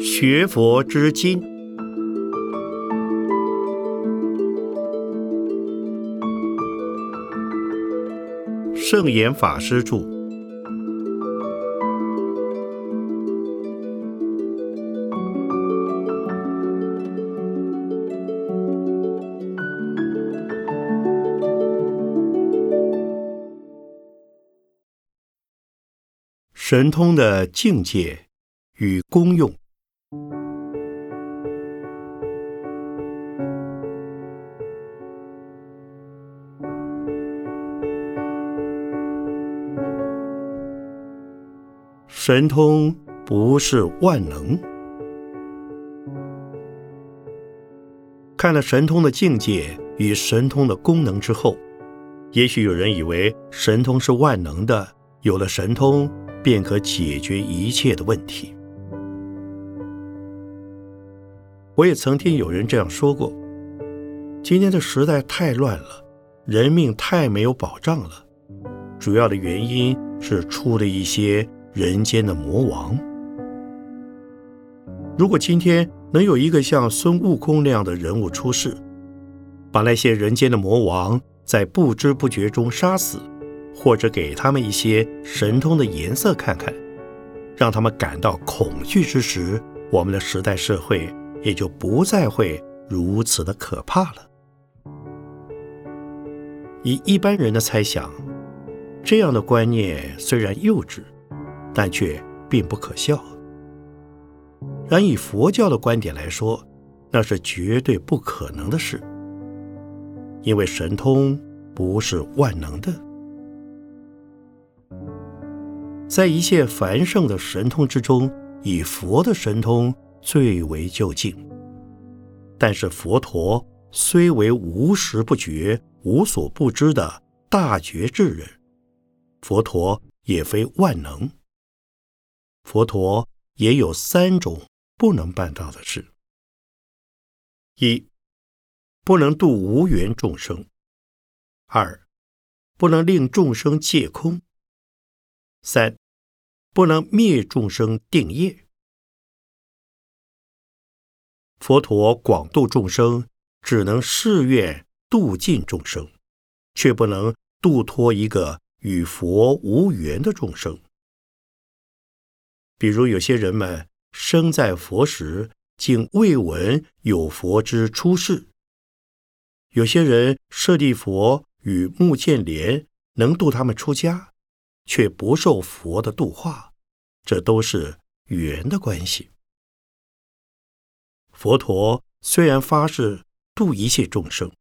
学佛之经，圣严法师著。神通的境界与功用。神通不是万能。看了神通的境界与神通的功能之后，也许有人以为神通是万能的，有了神通便可解决一切的问题。我也曾听有人这样说过：今天的时代太乱了，人命太没有保障了，主要的原因是出了一些。人间的魔王，如果今天能有一个像孙悟空那样的人物出世，把那些人间的魔王在不知不觉中杀死，或者给他们一些神通的颜色看看，让他们感到恐惧之时，我们的时代社会也就不再会如此的可怕了。以一般人的猜想，这样的观念虽然幼稚。但却并不可笑。然以佛教的观点来说，那是绝对不可能的事，因为神通不是万能的。在一切繁盛的神通之中，以佛的神通最为究竟。但是佛陀虽为无时不觉、无所不知的大觉智人，佛陀也非万能。佛陀也有三种不能办到的事：一，不能度无缘众生；二，不能令众生借空；三，不能灭众生定业。佛陀广度众生，只能誓愿度尽众生，却不能度脱一个与佛无缘的众生。比如有些人们生在佛时，竟未闻有佛之出世；有些人舍利佛与目犍连能度他们出家，却不受佛的度化，这都是缘的关系。佛陀虽然发誓度一切众生，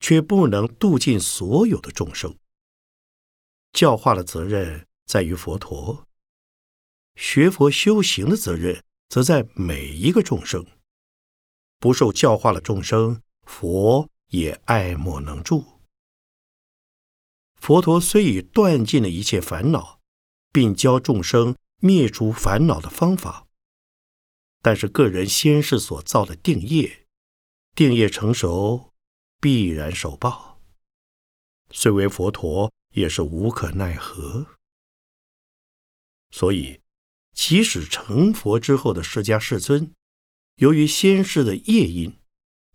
却不能度尽所有的众生。教化的责任在于佛陀。学佛修行的责任，则在每一个众生。不受教化的众生，佛也爱莫能助。佛陀虽已断尽了一切烦恼，并教众生灭除烦恼的方法，但是个人先世所造的定业，定业成熟，必然受报。虽为佛陀，也是无可奈何。所以。即使成佛之后的释迦世尊，由于先世的业因，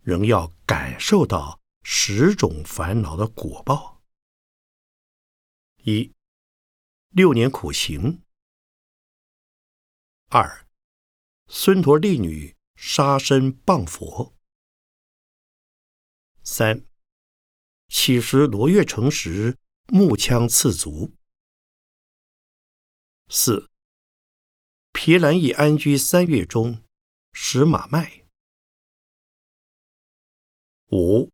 仍要感受到十种烦恼的果报：一、六年苦行；二、孙陀利女杀身谤佛；三、乞食罗月城时木枪刺足；四。皮兰邑安居三月中，食马麦。五，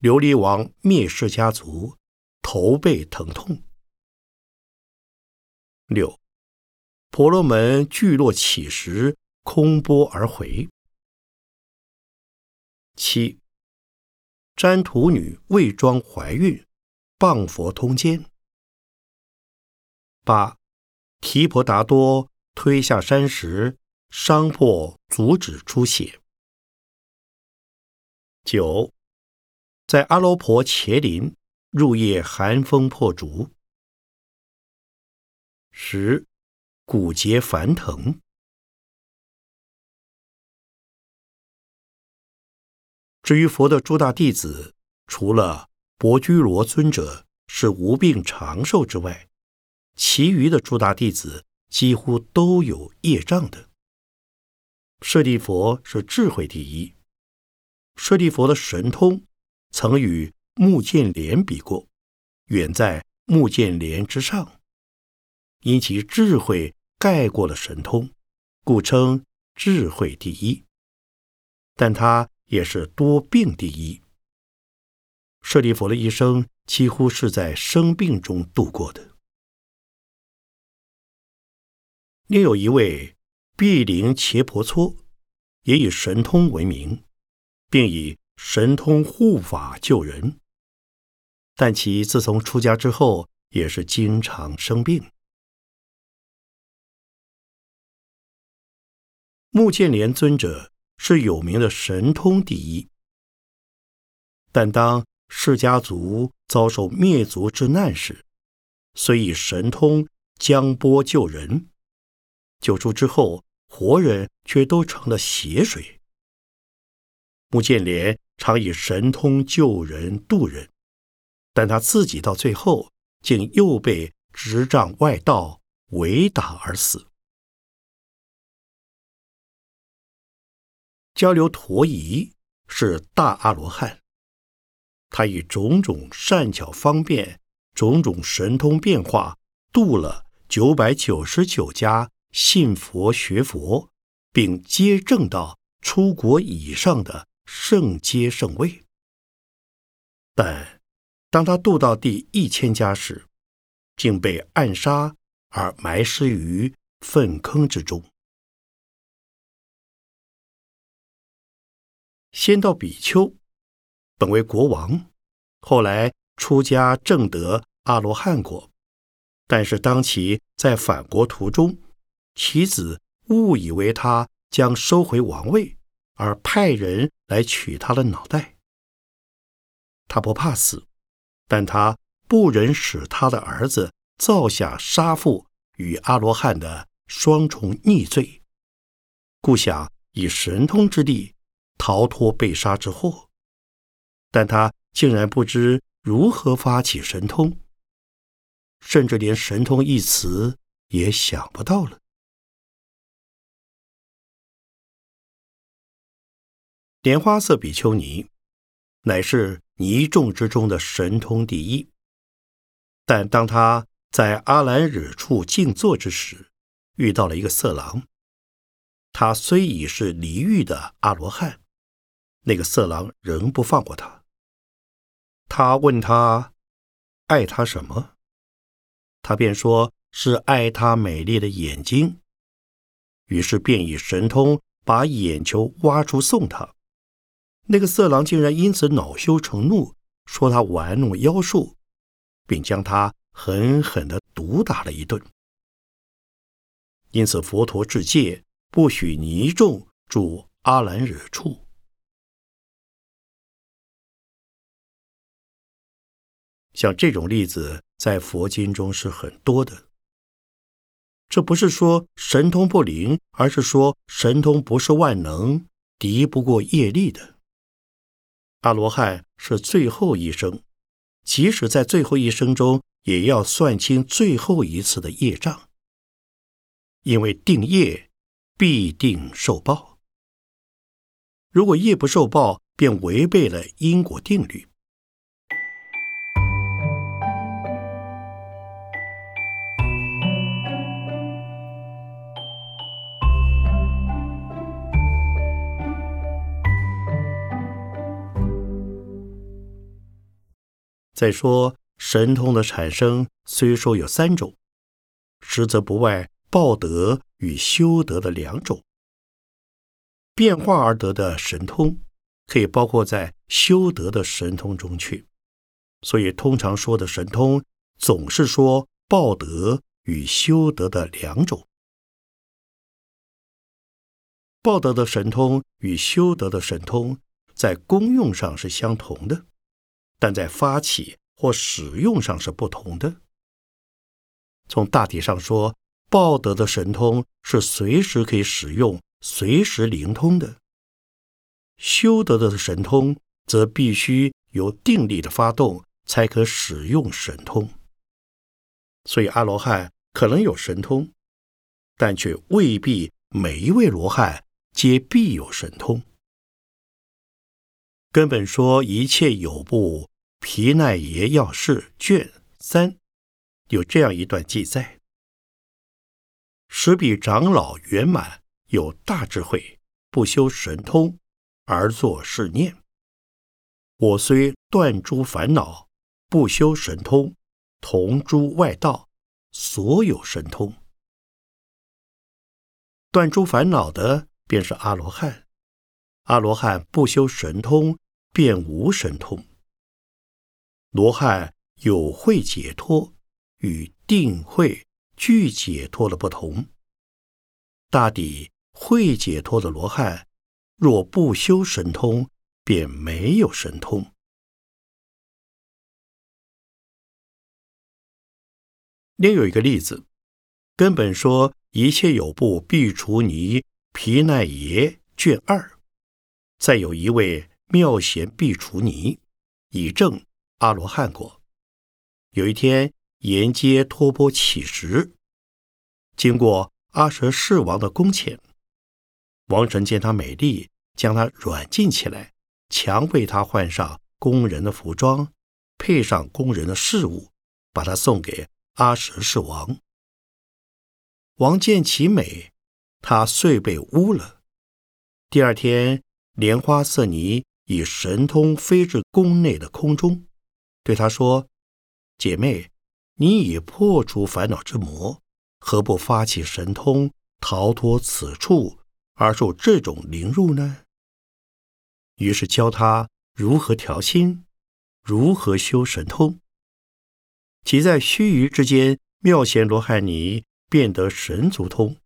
琉璃王灭世家族，头背疼痛。六，婆罗门聚落起时，空钵而回。七，占土女伪装怀孕，谤佛通奸。八，提婆达多。推下山时，伤破足趾出血。九，在阿罗婆伽林入夜寒风破竹。十骨节繁腾。至于佛的诸大弟子，除了伯居罗尊者是无病长寿之外，其余的诸大弟子几乎都有业障的。舍利佛是智慧第一，舍利佛的神通曾与目犍连比过，远在目犍连之上，因其智慧盖过了神通，故称智慧第一。但他。也是多病第一。舍利弗的一生几乎是在生病中度过的。另有一位毗陵伽婆搓，也以神通闻名，并以神通护法救人。但其自从出家之后，也是经常生病。穆建连尊者。是有名的神通第一，但当释迦族遭受灭族之难时，虽以神通将波救人，救出之后，活人却都成了血水。穆建连常以神通救人渡人，但他自己到最后竟又被执杖外道围打而死。交流陀夷是大阿罗汉，他以种种善巧方便、种种神通变化，度了九百九十九家信佛学佛，并皆证到出国以上的圣阶圣位。但当他度到第一千家时，竟被暗杀而埋尸于粪坑之中。先到比丘，本为国王，后来出家正得阿罗汉果。但是当其在返国途中，其子误以为他将收回王位，而派人来取他的脑袋。他不怕死，但他不忍使他的儿子造下杀父与阿罗汉的双重逆罪，故想以神通之力。逃脱被杀之祸，但他竟然不知如何发起神通，甚至连“神通”一词也想不到了。莲花色比丘尼乃是尼众之中的神通第一，但当他在阿兰惹处静坐之时，遇到了一个色狼。他虽已是离欲的阿罗汉。那个色狼仍不放过他。他问他爱他什么，他便说是爱他美丽的眼睛。于是便以神通把眼球挖出送他。那个色狼竟然因此恼羞成怒，说他玩弄妖术，并将他狠狠地毒打了一顿。因此佛陀制戒，不许尼众住阿兰惹处。像这种例子，在佛经中是很多的。这不是说神通不灵，而是说神通不是万能，敌不过业力的。阿罗汉是最后一生，即使在最后一生中，也要算清最后一次的业障，因为定业必定受报。如果业不受报，便违背了因果定律。再说神通的产生，虽说有三种，实则不外报德与修德的两种。变化而得的神通，可以包括在修德的神通中去。所以通常说的神通，总是说报德与修德的两种。报德的神通与修德的神通，在功用上是相同的。但在发起或使用上是不同的。从大体上说，报德的神通是随时可以使用、随时灵通的；修德的神通则必须由定力的发动才可使用神通。所以阿罗汉可能有神通，但却未必每一位罗汉皆必有神通。根本说一切有部皮奈耶要事卷三。有这样一段记载：十比长老圆满有大智慧，不修神通而作是念：我虽断诸烦恼，不修神通，同诸外道，所有神通。断诸烦恼的便是阿罗汉，阿罗汉不修神通，便无神通。罗汉有会解脱。与定慧具解脱的不同，大抵会解脱的罗汉，若不修神通，便没有神通。另有一个例子，根本说一切有部必除泥皮奈耶卷二，再有一位妙贤必除泥，以证阿罗汉果。有一天。沿街托钵乞食，经过阿舍世王的宫前，王神见她美丽，将她软禁起来，强为她换上宫人的服装，配上宫人的饰物，把她送给阿舍世王。王见其美，他遂被污了。第二天，莲花色尼以神通飞至宫内的空中，对他说：“姐妹。”你已破除烦恼之魔，何不发起神通逃脱此处，而受这种凌辱呢？于是教他如何调心，如何修神通。即在须臾之间，妙贤罗汉尼变得神足通，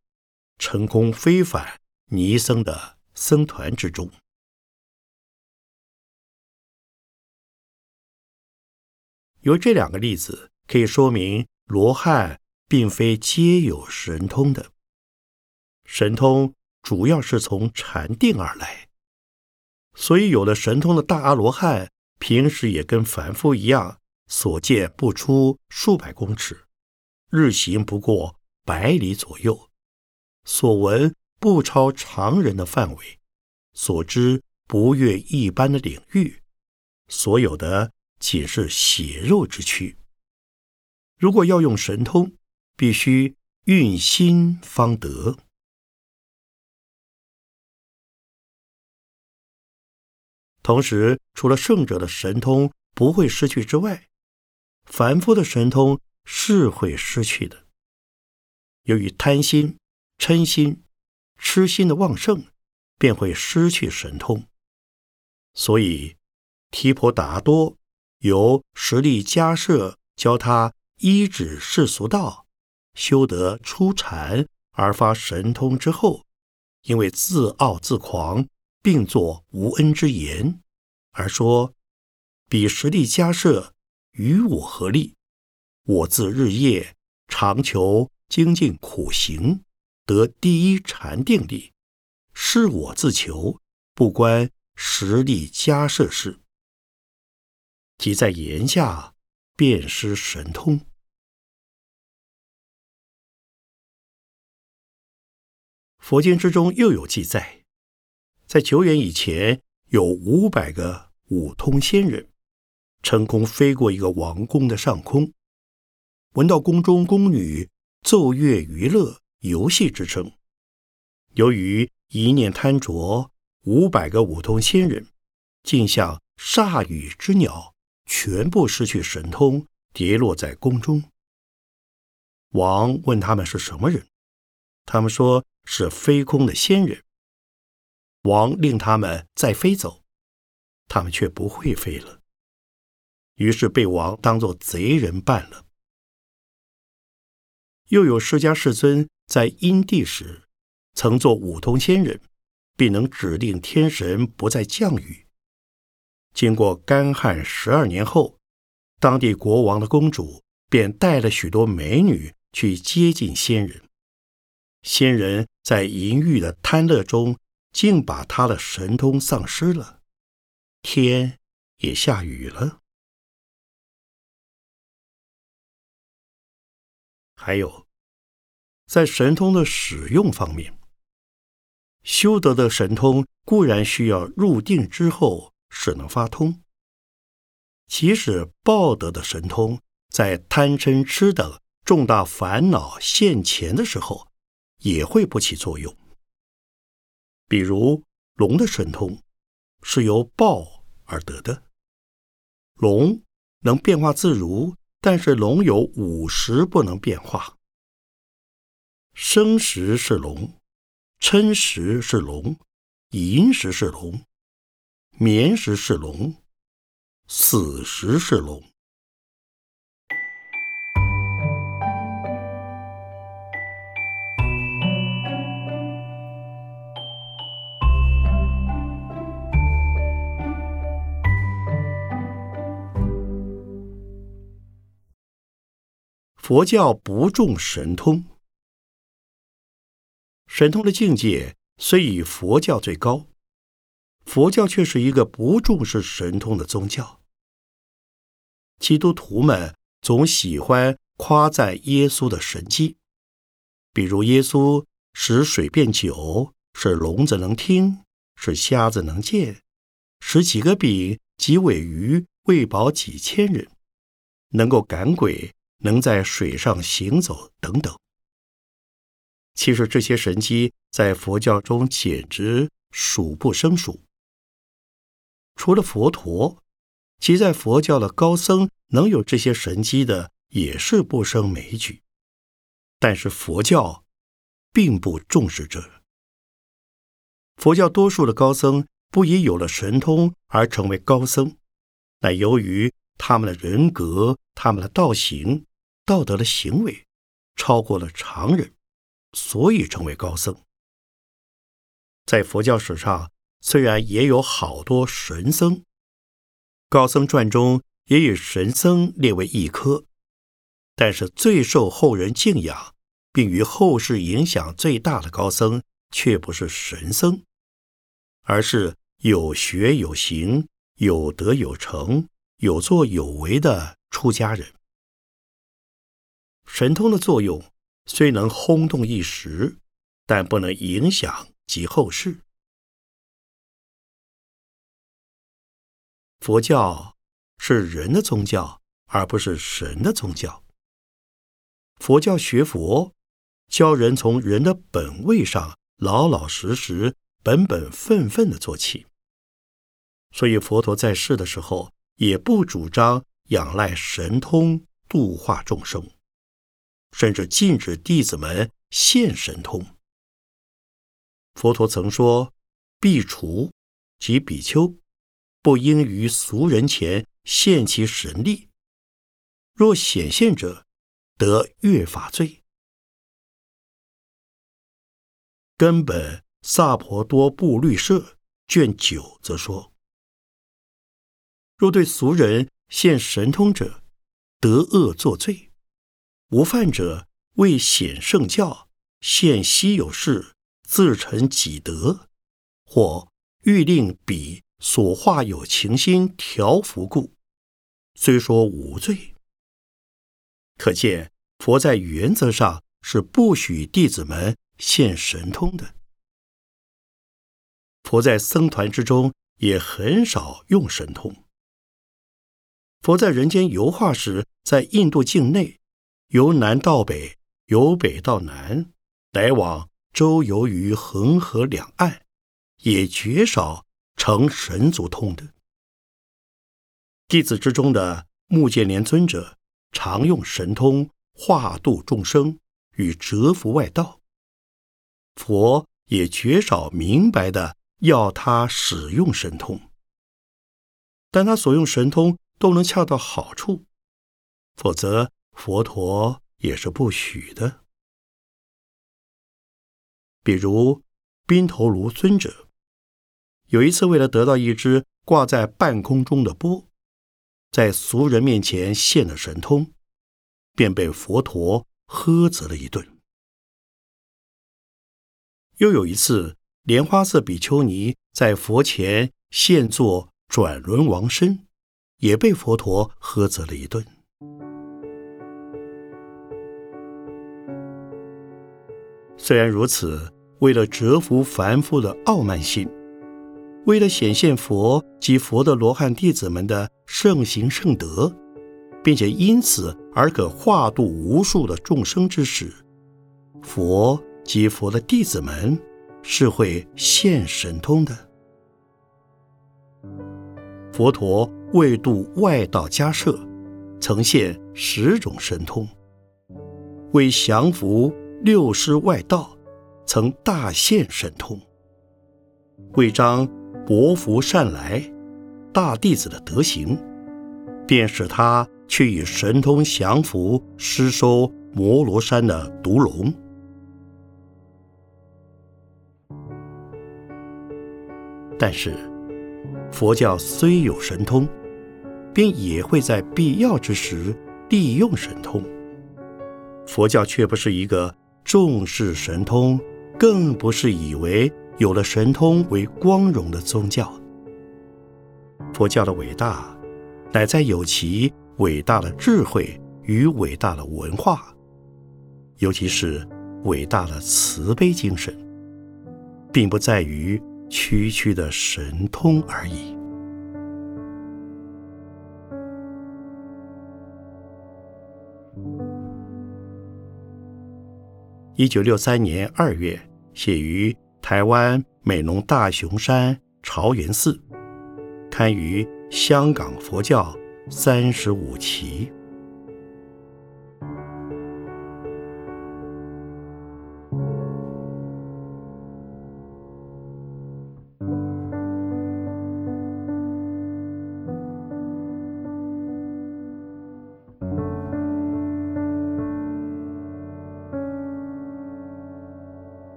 成功飞返尼僧的僧团之中。由这两个例子。可以说明罗汉并非皆有神通的，神通主要是从禅定而来。所以，有了神通的大阿罗汉，平时也跟凡夫一样，所见不出数百公尺，日行不过百里左右，所闻不超常人的范围，所知不越一般的领域，所有的仅是血肉之躯。如果要用神通，必须运心方得。同时，除了圣者的神通不会失去之外，凡夫的神通是会失去的。由于贪心、嗔心、痴心的旺盛，便会失去神通。所以，提婆达多由实力加设教他。依止世俗道，修得初禅而发神通之后，因为自傲自狂，并作无恩之言，而说：“彼实力加设，与我何利？我自日夜常求精进苦行，得第一禅定力，是我自求，不关实力加设事。”即在言下。便失神通。佛经之中又有记载，在久远以前，有五百个五通仙人，成功飞过一个王宫的上空，闻到宫中宫女奏乐娱乐、游戏之声。由于一念贪着，五百个五通仙人竟像煞羽之鸟。全部失去神通，跌落在宫中。王问他们是什么人，他们说是飞空的仙人。王令他们再飞走，他们却不会飞了，于是被王当作贼人办了。又有释迦世尊在因地时，曾做五通仙人，并能指定天神不再降雨。经过干旱十二年后，当地国王的公主便带了许多美女去接近仙人。仙人在淫欲的贪乐中，竟把他的神通丧失了，天也下雨了。还有，在神通的使用方面，修得的神通固然需要入定之后使能发通，即使报得的神通，在贪嗔痴等重大烦恼现前的时候。也会不起作用。比如龙的神通是由报而得的，龙能变化自如，但是龙有五时不能变化：生时是龙，嗔时是龙，淫时是龙，眠时是龙，死时是龙。佛教不重神通，神通的境界虽以佛教最高，佛教却是一个不重视神通的宗教。基督徒们总喜欢夸赞耶稣的神迹，比如耶稣使水变酒，使聋子能听，使瞎子能见，使几个饼几尾鱼喂饱几千人，能够赶鬼。能在水上行走等等，其实这些神迹在佛教中简直数不胜数。除了佛陀，其在佛教的高僧能有这些神迹的也是不胜枚举。但是佛教并不重视这。佛教多数的高僧不以有了神通而成为高僧，乃由于他们的人格、他们的道行。道德的行为超过了常人，所以成为高僧。在佛教史上，虽然也有好多神僧，高僧传中也以神僧列为一科，但是最受后人敬仰，并于后世影响最大的高僧，却不是神僧，而是有学有行、有德有成、有作有为的出家人。神通的作用虽能轰动一时，但不能影响及后世。佛教是人的宗教，而不是神的宗教。佛教学佛，教人从人的本位上老老实实、本本分分的做起。所以佛陀在世的时候，也不主张仰赖神通度化众生。甚至禁止弟子们现神通。佛陀曾说：“必除及比丘，不应于俗人前现其神力。若显现者，得越法罪。”根本萨婆多部律社卷九则说：“若对俗人现神通者，得恶作罪。”无犯者为显圣教，现稀有事，自成己德，或欲令彼所化有情心调伏故，虽说无罪。可见佛在原则上是不许弟子们现神通的。佛在僧团之中也很少用神通。佛在人间游化时，在印度境内。由南到北，由北到南，来往周游于恒河两岸，也绝少成神足通的。弟子之中的目犍连尊者，常用神通化度众生，与折伏外道。佛也绝少明白的要他使用神通，但他所用神通都能恰到好处，否则。佛陀也是不许的。比如宾头卢尊者，有一次为了得到一只挂在半空中的钵，在俗人面前现了神通，便被佛陀呵责了一顿。又有一次，莲花色比丘尼在佛前现作转轮王身，也被佛陀呵责了一顿。虽然如此，为了折服凡夫的傲慢心，为了显现佛及佛的罗汉弟子们的圣行圣德，并且因此而可化度无数的众生之时，佛。及佛的弟子们是会现神通的。佛陀为度外道家舍，曾现十种神通；为降服六师外道，曾大现神通；为彰薄福善来大弟子的德行，便使他去以神通降服施收摩罗山的毒龙。但是，佛教虽有神通，便也会在必要之时利用神通。佛教却不是一个重视神通，更不是以为有了神通为光荣的宗教。佛教的伟大，乃在有其伟大的智慧与伟大的文化，尤其是伟大的慈悲精神，并不在于。区区的神通而已。一九六三年二月，写于台湾美浓大雄山朝元寺，堪于《香港佛教三十五期》。